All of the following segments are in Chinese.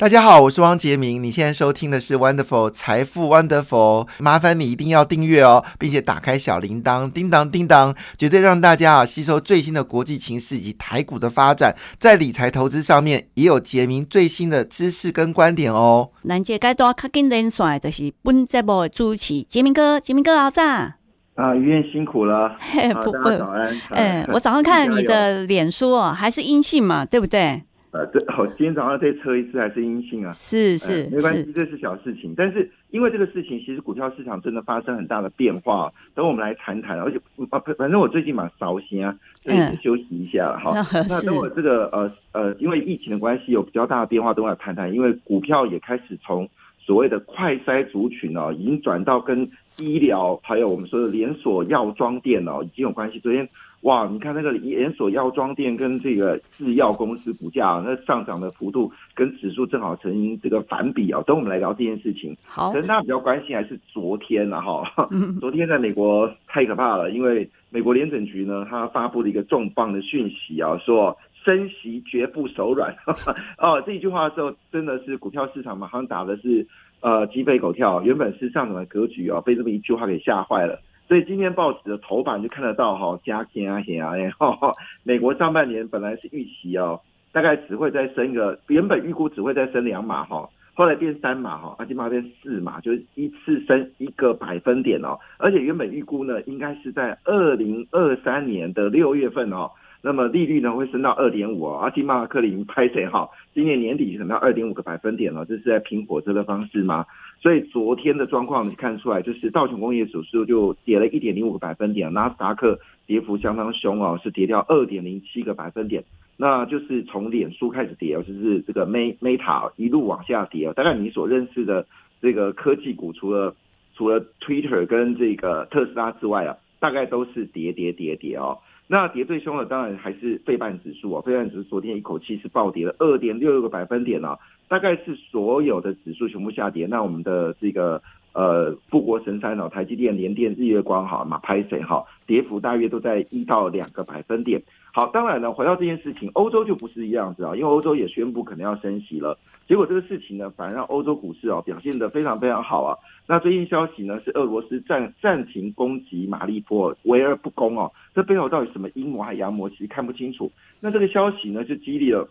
大家好，我是汪杰明。你现在收听的是 Wonderful 财富 Wonderful，麻烦你一定要订阅哦，并且打开小铃铛，叮当叮当，绝对让大家啊吸收最新的国际情势以及台股的发展，在理财投资上面也有杰明最新的知识跟观点哦。咱这该多较紧连线的就是本节目的主持杰明哥，杰明哥好赞。啊，于燕辛苦了。不不，早安。嗯，我早上看你的脸书哦，还是阴性嘛，对不对？呃，这我今天早上再测一次，还是阴性啊？是是，没关系，这是小事情。但是因为这个事情，其实股票市场真的发生很大的变化。等我们来谈谈，而且啊，反正我最近蛮烧心啊，所以休息一下哈。那等我这个呃呃，因为疫情的关系，有比较大的变化，等我来谈谈。因为股票也开始从所谓的快筛族群哦，已经转到跟医疗还有我们说的连锁药妆店哦，已经有关系。昨天。哇，你看那个连锁药妆店跟这个制药公司股价，那上涨的幅度跟指数正好成这个反比啊。等我们来聊这件事情。好，可能大家比较关心还是昨天了哈。昨天在美国太可怕了，因为美国联准局呢，它发布了一个重磅的讯息啊，说升息绝不手软。哦，这一句话的时候，真的是股票市场马上打的是呃鸡飞狗跳，原本是上涨的格局啊，被这么一句话给吓坏了。所以今天报纸的头版就看得到哈，加钱啊钱啊，然后美国上半年本来是预期哦，大概只会再升一个，原本预估只会再升两码哈，后来变三码哈，而且码变四码，就是一次升一个百分点哦，而且原本预估呢，应该是在二零二三年的六月份哦。那么利率呢会升到二点五啊，阿基马克林拍谁哈？今年年底升到二点五个百分点了，这是在拼火车的方式吗？所以昨天的状况你看出来，就是道琼工业指数就跌了一点零五个百分点，纳斯达克跌幅相当凶哦，是跌掉二点零七个百分点。那就是从脸书开始跌就是这个 Meta 一路往下跌大概你所认识的这个科技股，除了除了 Twitter 跟这个特斯拉之外啊，大概都是跌跌跌跌哦。那跌最凶的当然还是费半指数啊，费半指数昨天一口气是暴跌了二点六六个百分点啊，大概是所有的指数全部下跌。那我们的这个呃富国神山哦，台积电、联电、日月光哈，马拍水哈，跌幅大约都在一到两个百分点。好，当然呢，回到这件事情，欧洲就不是一样子啊，因为欧洲也宣布可能要升息了。结果这个事情呢，反而让欧洲股市啊表现得非常非常好啊。那最近消息呢是俄罗斯暂暂停攻击马利波尔，围而不攻哦。这背后到底什么阴谋还阳谋，其实看不清楚。那这个消息呢就激励了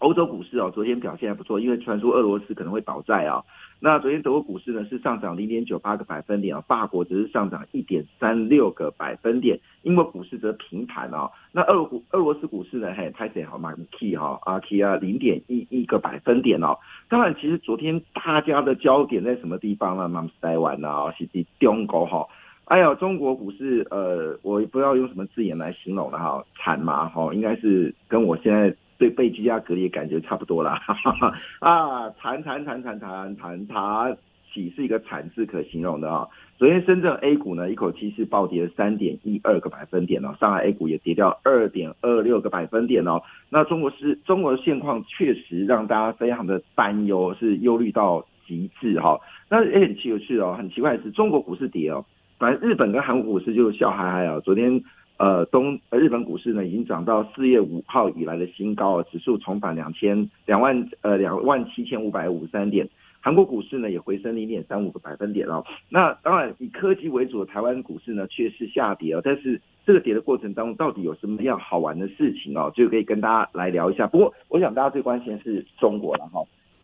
欧洲股市哦，昨天表现还不错，因为传出俄罗斯可能会倒债啊。那昨天德国股市呢是上涨零点九八个百分点啊，法国只是上涨一点三六个百分点，英国股市则平盘啊。那俄股俄罗斯股市呢，嘿，开始好蛮 key 哈，阿 key 啊零点一一个百分点哦。当然，其实昨天大家的焦点在什么地方呢？嘛，台湾啊，是在中国哈。哎呀，中国股市呃，我也不知道用什么字眼来形容了哈，惨嘛哈，应该是跟我现在。对被居家隔离感觉差不多啦，啊，惨惨惨惨惨惨惨，岂是一个惨字可形容的啊？昨天深圳 A 股呢，一口气是暴跌了三点一二个百分点哦，上海 A 股也跌掉二点二六个百分点哦。那中国是中国的现况确实让大家非常的担忧，是忧虑到极致哈。那也很奇有趣哦，很奇怪的是中国股市跌哦，反正日本跟韩国股市就笑嗨嗨啊，昨天。呃，东呃日本股市呢已经涨到四月五号以来的新高啊，指数重返两千两万呃两万七千五百五十三点。韩国股市呢也回升零点三五个百分点哦。那当然以科技为主的台湾股市呢却是下跌哦，但是这个跌的过程当中到底有什么样好玩的事情哦，就可以跟大家来聊一下。不过我想大家最关心的是中国了哈。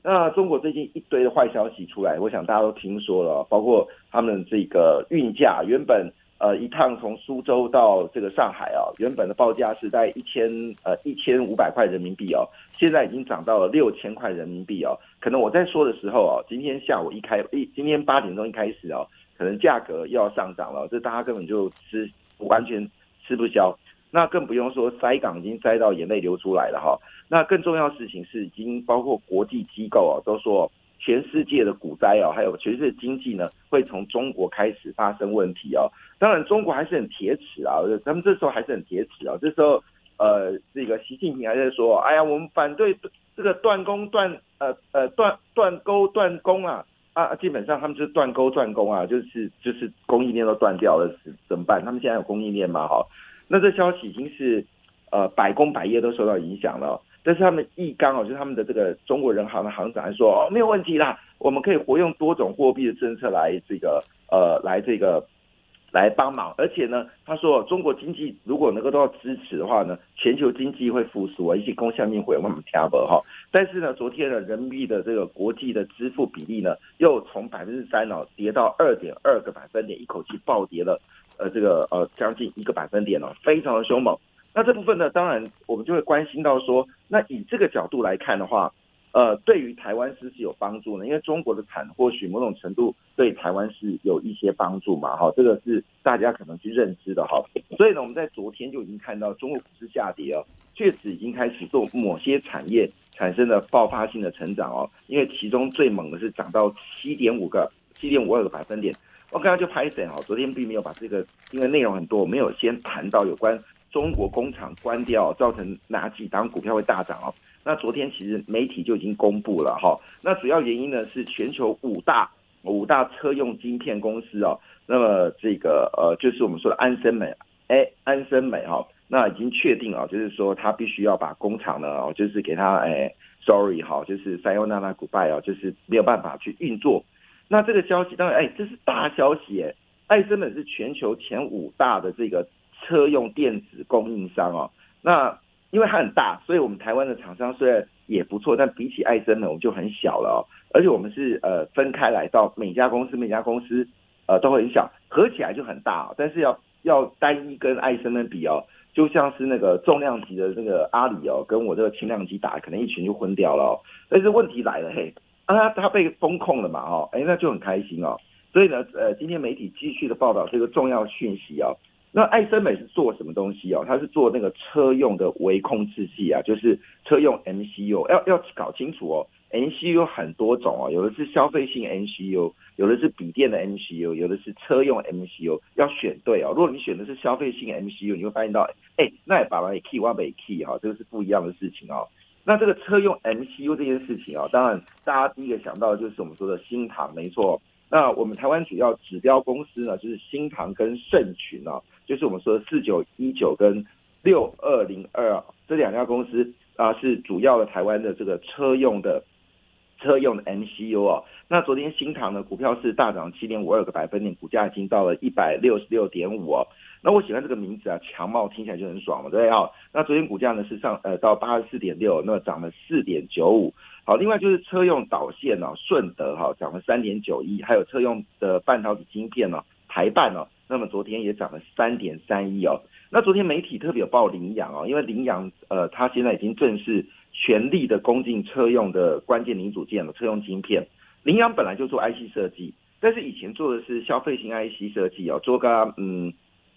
那中国最近一堆的坏消息出来，我想大家都听说了，包括他们这个运价原本。呃，一趟从苏州到这个上海啊，原本的报价是在一千呃一千五百块人民币哦，现在已经涨到了六千块人民币哦。可能我在说的时候哦，今天下午一开一今天八点钟一开始哦，可能价格又要上涨了，这大家根本就吃完全吃不消。那更不用说塞港已经塞到眼泪流出来了哈。那更重要的事情是，已经包括国际机构啊都说。全世界的股灾哦，还有全世界经济呢，会从中国开始发生问题哦。当然，中国还是很铁齿啊，咱们这时候还是很铁齿啊。这时候，呃，这个习近平还在说，哎呀，我们反对这个断供断呃呃断断钩断供啊啊，基本上他们就是断钩断供啊，就是就是供应链都断掉了，怎么办？他们现在有供应链吗？哈，那这消息已经是呃百工百业都受到影响了。但是他们易纲哦，就是他们的这个中国人行的行长还说哦，没有问题啦，我们可以活用多种货币的政策来这个呃来这个。来帮忙，而且呢，他说中国经济如果能够得到支持的话呢，全球经济会复苏啊，一些功效面会慢慢调不哈。但是呢，昨天的人民币的这个国际的支付比例呢，又从百分之三哦跌到二点二个百分点，一口气暴跌了，呃，这个呃将近一个百分点哦，非常的凶猛。那这部分呢，当然我们就会关心到说，那以这个角度来看的话。呃，对于台湾是是有帮助的，因为中国的产或许某种程度对台湾是有一些帮助嘛，哈，这个是大家可能去认知的哈。所以呢，我们在昨天就已经看到中国股市下跌哦，确实已经开始做某些产业产生了爆发性的成长哦，因为其中最猛的是涨到七点五个七点五二个百分点。我刚刚就拍审哈，昨天并没有把这个，因为内容很多，我没有先谈到有关中国工厂关掉造成哪几档股票会大涨哦。那昨天其实媒体就已经公布了哈，那主要原因呢是全球五大五大车用晶片公司哦，那么这个呃就是我们说的安森美，哎安森美哈，那已经确定啊，就是说他必须要把工厂呢哦，就是给他哎，sorry 哈，就是三幺娜娜古拜哦，就是没有办法去运作。那这个消息当然哎，这是大消息哎，艾森美是全球前五大的这个车用电子供应商哦，那。因为它很大，所以我们台湾的厂商虽然也不错，但比起爱森呢，我们就很小了哦。而且我们是呃分开来到每家公司，每家公司呃都很小，合起来就很大。哦但是要要单一跟爱森呢比哦，就像是那个重量级的那个阿里哦，跟我这个轻量级打，可能一群就昏掉了。哦。但是问题来了，嘿，啊他被封控了嘛，哦，哎那就很开心哦。所以呢，呃，今天媒体继续的报道这个重要讯息哦。那艾森美是做什么东西哦？它是做那个车用的微控制器啊，就是车用 MCU。要要搞清楚哦，MCU 有很多种哦，有的是消费性 MCU，有的是笔电的 MCU，有的是车用 MCU，要选对哦。如果你选的是消费性 MCU，你会发现到，哎，那也把它也 key 挖没 key 哈，这个是不一样的事情哦。那这个车用 MCU 这件事情啊，当然大家第一个想到的就是我们说的新唐，没错。那我们台湾主要指标公司呢，就是新唐跟盛群啊。就是我们说的四九一九跟六二零二这两家公司啊，是主要的台湾的这个车用的车用的 MCU 哦。那昨天新唐的股票是大涨七点五二个百分点，股价已经到了一百六十六点五哦。那我喜欢这个名字啊，强茂听起来就很爽嘛，对不对啊？那昨天股价呢是上呃到八十四点六，那涨了四点九五。好，另外就是车用导线哦，顺德哈涨了三点九一，还有车用的半导体晶片呢，台半哦。那么昨天也涨了三点三一哦。那昨天媒体特别有报羚羊哦，因为羚羊呃，它现在已经正式全力的攻进车用的关键零组件了，车用晶片。羚羊本来就做 IC 设计，但是以前做的是消费型 IC 设计哦，做个嗯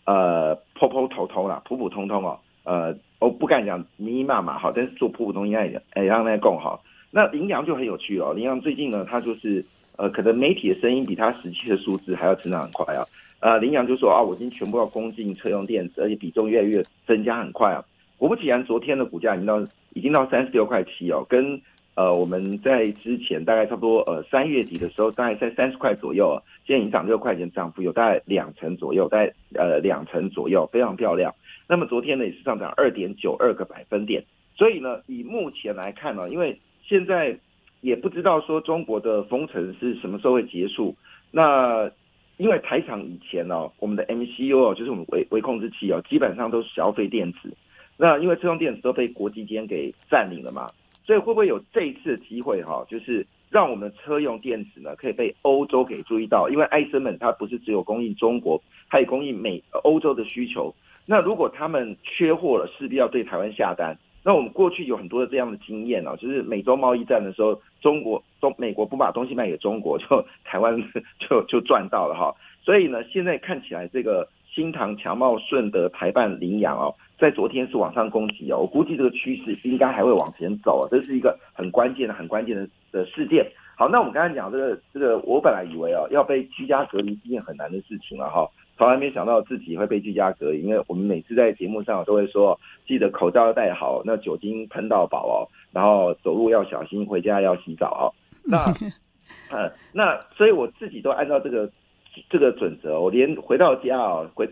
呃普普通通啦，普普通通哦，呃我不敢讲密密麻麻好，但是做普普通应该也哎让大家更好。那羚羊就很有趣哦，羚羊最近呢，它就是呃可能媒体的声音比它实际的数字还要成长很快啊。呃，羚羊就说啊，我已经全部要攻进车用电子，而且比重越来越增加，很快啊。果不其然，昨天的股价已经到已经到三十六块七哦，跟呃我们在之前大概差不多呃三月底的时候，大概在三十块左右，现在已经涨六块钱，涨幅有大概两成左右，大概呃两成左右，非常漂亮。那么昨天呢也是上涨二点九二个百分点，所以呢以目前来看呢，因为现在也不知道说中国的封城是什么时候会结束，那。因为台厂以前哦，我们的 MCU 哦，就是我们微微控制器哦，基本上都是消费电子。那因为车用电子都被国际间给占领了嘛，所以会不会有这一次机会哈，就是让我们的车用电子呢可以被欧洲给注意到？因为艾森们它不是只有供应中国，它也供应美欧洲的需求。那如果他们缺货了，势必要对台湾下单。那我们过去有很多的这样的经验哦，就是美洲贸易战的时候，中国中美国不把东西卖给中国，就台湾 就就赚到了哈。所以呢，现在看起来这个新唐、强茂、顺德、台办、羚羊哦，在昨天是往上攻击哦，我估计这个趋势应该还会往前走啊，这是一个很关键的、很关键的的事件。好，那我们刚才讲这个这个，我本来以为哦，要被居家隔离是一件很难的事情了哈。从来没想到自己会被居家隔离，因为我们每次在节目上都会说，记得口罩要戴好，那酒精喷到饱哦，然后走路要小心，回家要洗澡哦。那，嗯，那所以我自己都按照这个这个准则，我连回到家哦，回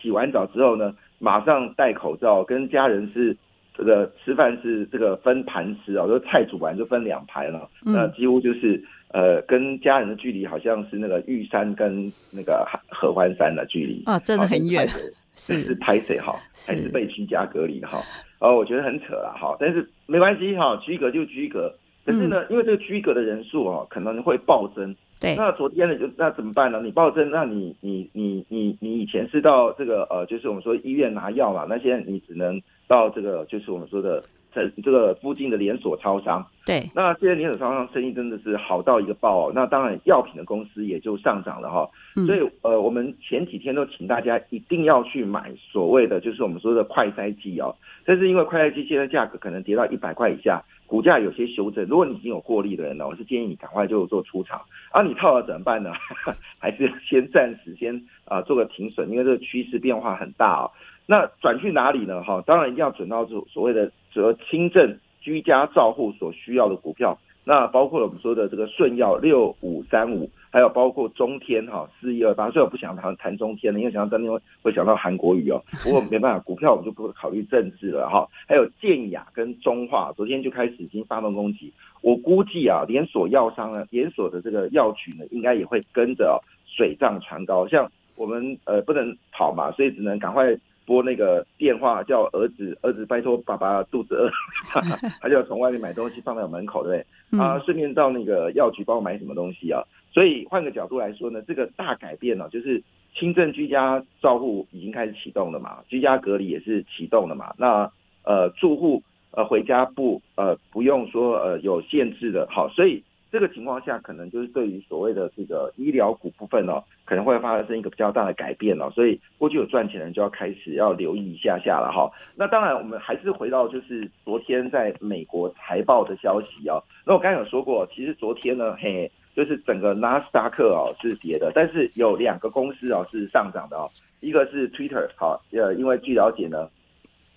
洗完澡之后呢，马上戴口罩，跟家人是这个吃饭是这个分盘吃哦，就菜煮完就分两排了，那几乎就是呃跟家人的距离好像是那个玉山跟那个合欢山的距离。哦，真的很远，是是。拍谁哈，还是被居家隔离哈？哦，我觉得很扯了哈，但是没关系哈，居隔就居隔，可是呢，因为这个居隔的人数哦可能会暴增。对，那昨天的就那怎么办呢？你暴增，那你你你你你以前是到这个呃，就是我们说医院拿药嘛，那现在你只能到这个就是我们说的在这个附近的连锁超商。对，那这些连锁超商生意真的是好到一个爆，哦，那当然药品的公司也就上涨了哈。所以呃，我们前几天都请大家一定要去买所谓的就是我们说的快筛剂哦，但是因为快筛剂现在价格可能跌到一百块以下。股价有些修正，如果你已经有获利的人呢，我是建议你赶快就做出场。啊，你套了怎么办呢？还是先暂时先啊做个停损，因为这个趋势变化很大哦。那转去哪里呢？哈，当然一定要转到所所谓的则轻症居家照护所需要的股票。那包括了我们说的这个顺药六五三五，还有包括中天哈四一二八，虽然我不想谈谈中天了，因为想到中天会想到韩国语哦。不过没办法，股票我们就不考虑政治了哈。还有建雅跟中化，昨天就开始已经发动攻击。我估计啊，连锁药商呢，连锁的这个药局呢，应该也会跟着水涨船高。像我们呃不能跑嘛，所以只能赶快。拨那个电话叫儿子，儿子拜托爸爸肚子饿，他就要从外面买东西放在我门口，对不对？啊，顺便到那个药局帮我买什么东西啊？所以换个角度来说呢，这个大改变呢，就是轻症居家照护已经开始启动了嘛，居家隔离也是启动了嘛。那呃，住户呃回家不呃不用说呃有限制的，好，所以。这个情况下，可能就是对于所谓的这个医疗股部分哦，可能会发生一个比较大的改变哦，所以过去有赚钱的人就要开始要留意一下下了哈。那当然，我们还是回到就是昨天在美国财报的消息哦。那我刚才有说过，其实昨天呢，嘿，就是整个纳斯达克哦是跌的，但是有两个公司哦是上涨的哦，一个是 Twitter 好，呃，因为据了解呢，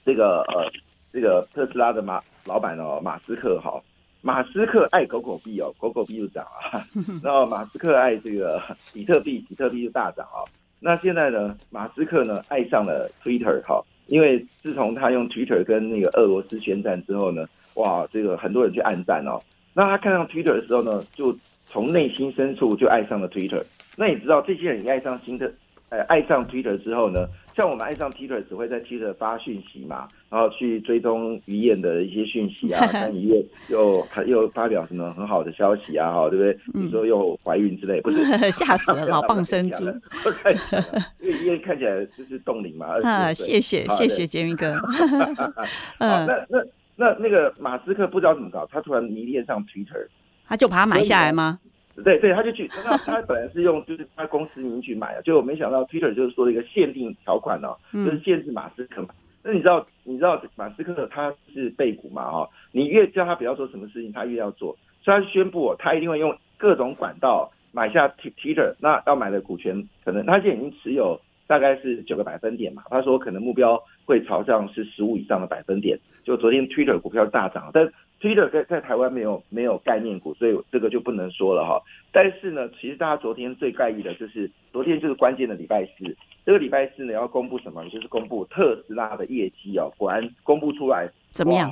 这个呃这个特斯拉的马老板哦马斯克哈。马斯克爱狗狗币哦，狗狗币就涨啊。然后马斯克爱这个 比特币，比特币就大涨啊。那现在呢，马斯克呢爱上了 Twitter 哈，因为自从他用 Twitter 跟那个俄罗斯宣战之后呢，哇，这个很多人去暗战哦。那他看上 Twitter 的时候呢，就从内心深处就爱上了 Twitter。那你知道这些人爱上新的，呃，爱上 Twitter 之后呢？像我们爱上 Twitter 只会在 Twitter 发讯息嘛，然后去追踪于燕的一些讯息啊，看于燕又又发表什么很好的消息啊，哈，对不对？你说又怀孕之类，不是 吓死了，老 蚌生珠。因为于燕看起来就是冻龄嘛，啊，谢谢谢谢杰明哥。嗯，那那那那个马斯克不知道怎么搞，他突然迷恋上 Twitter，他就把它买下来吗？对对，他就去，那他本来是用就是他公司名去买的，结果没想到 Twitter 就是说了一个限定条款哦，就是限制马斯克嘛。那你知道你知道马斯克他是背股嘛？哦，你越叫他不要做什么事情，他越要做。所以他宣布，他一定会用各种管道买下 Twitter。那要买的股权可能他现在已经持有大概是九个百分点嘛。他说可能目标会朝向是十五以上的百分点。就昨天 Twitter 股票大涨，但 Twitter 在在台湾没有没有概念股，所以这个就不能说了哈。但是呢，其实大家昨天最在意的就是昨天就是关键的礼拜四，这个礼拜四呢要公布什么？就是公布特斯拉的业绩哦。果然公布出来怎么样？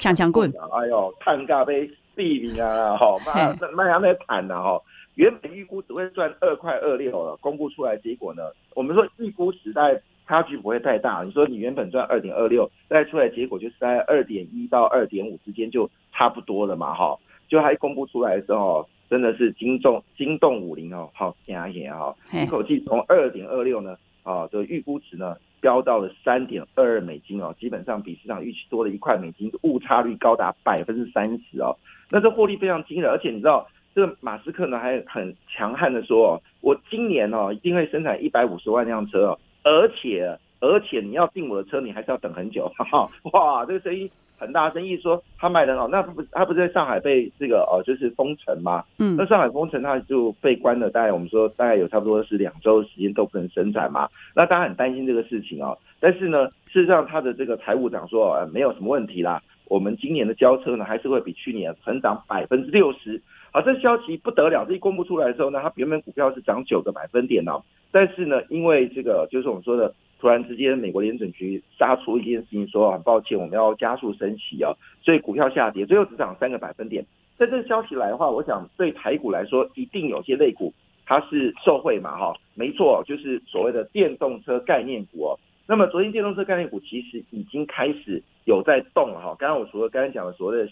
强强棍！哎呦，碳价被毙命啊！哈，卖卖他那惨呐哈。原本预估只会赚二块二六了，公布出来结果呢，我们说预估时代。差距不会太大，你说你原本赚二点二六，再出来结果就是在二点一到二点五之间就差不多了嘛，哈，就还公布出来的时候，真的是惊动惊动五零哦，好吓眼哈，一口气从二点二六呢，啊的预估值呢飙到了三点二二美金哦，基本上比市场预期多了一块美金，误差率高达百分之三十哦，那这获利非常惊人，而且你知道这个马斯克呢还很强悍的说哦，我今年哦一定会生产一百五十万辆车哦。而且而且你要订我的车，你还是要等很久。哈 哇，这个生意很大生，意思说他卖的哦，那不他不是在上海被这个哦，就是封城吗？嗯，那上海封城，他就被关了，大概我们说大概有差不多是两周时间都不能生产嘛。那大家很担心这个事情哦。但是呢，事实上他的这个财务长说，呃，没有什么问题啦。我们今年的交车呢，还是会比去年成长百分之六十。好，这消息不得了，这一公布出来的时候呢，它原本股票是涨九个百分点哦。但是呢，因为这个就是我们说的突然之间美国联准局杀出一件事情，说很抱歉，我们要加速升息啊，所以股票下跌，最后只涨三个百分点。在这个消息来的话，我想对台股来说，一定有些类股它是受惠嘛，哈，没错，就是所谓的电动车概念股哦。那么昨天电动车概念股其实已经开始有在动了哈。刚刚我除了刚才讲的所谓的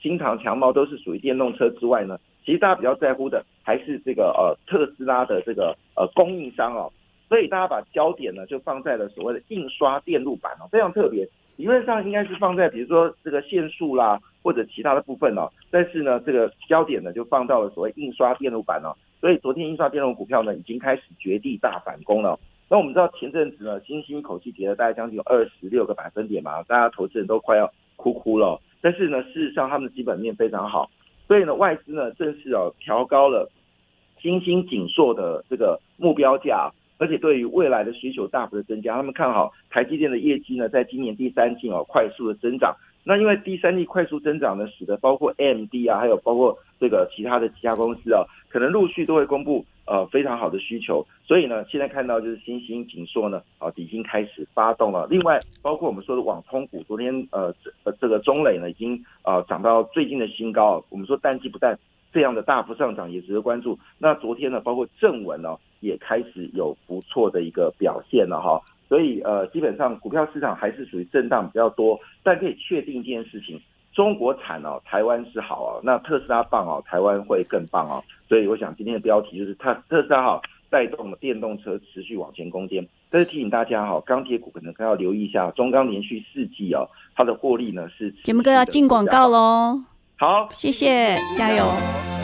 新唐强茂都是属于电动车之外呢，其实大家比较在乎的还是这个呃特斯拉的这个呃供应商哦。所以大家把焦点呢就放在了所谓的印刷电路板哦，非常特别。理论上应该是放在比如说这个线束啦或者其他的部分哦，但是呢这个焦点呢就放到了所谓印刷电路板哦。所以昨天印刷电路股票呢已经开始绝地大反攻了。那我们知道前阵子呢，星星口气跌了大概将近有二十六个百分点嘛，大家投资人都快要哭哭了。但是呢，事实上他们的基本面非常好，所以呢，外资呢正式哦调高了新兴紧缩的这个目标价，而且对于未来的需求大幅的增加，他们看好台积电的业绩呢，在今年第三季哦快速的增长。那因为第三季快速增长呢，使得包括 AMD 啊，还有包括这个其他的几家公司啊，可能陆续都会公布呃非常好的需求。所以呢，现在看到就是新兴紧缩呢，啊已经开始发动了。另外，包括我们说的网通股，昨天呃这这个中磊呢，已经啊涨到最近的新高。我们说淡季不淡，这样的大幅上涨也值得关注。那昨天呢，包括正文呢，也开始有不错的一个表现了哈。所以呃，基本上股票市场还是属于震荡比较多，但可以确定一件事情：中国产哦，台湾是好哦，那特斯拉棒哦，台湾会更棒哦。所以我想今天的标题就是特特斯拉好带动了电动车持续往前攻坚。但是提醒大家哈，钢铁股可能要留意一下，中钢连续四季哦，它的获利呢是节目哥要进广告喽。好，谢谢，加油。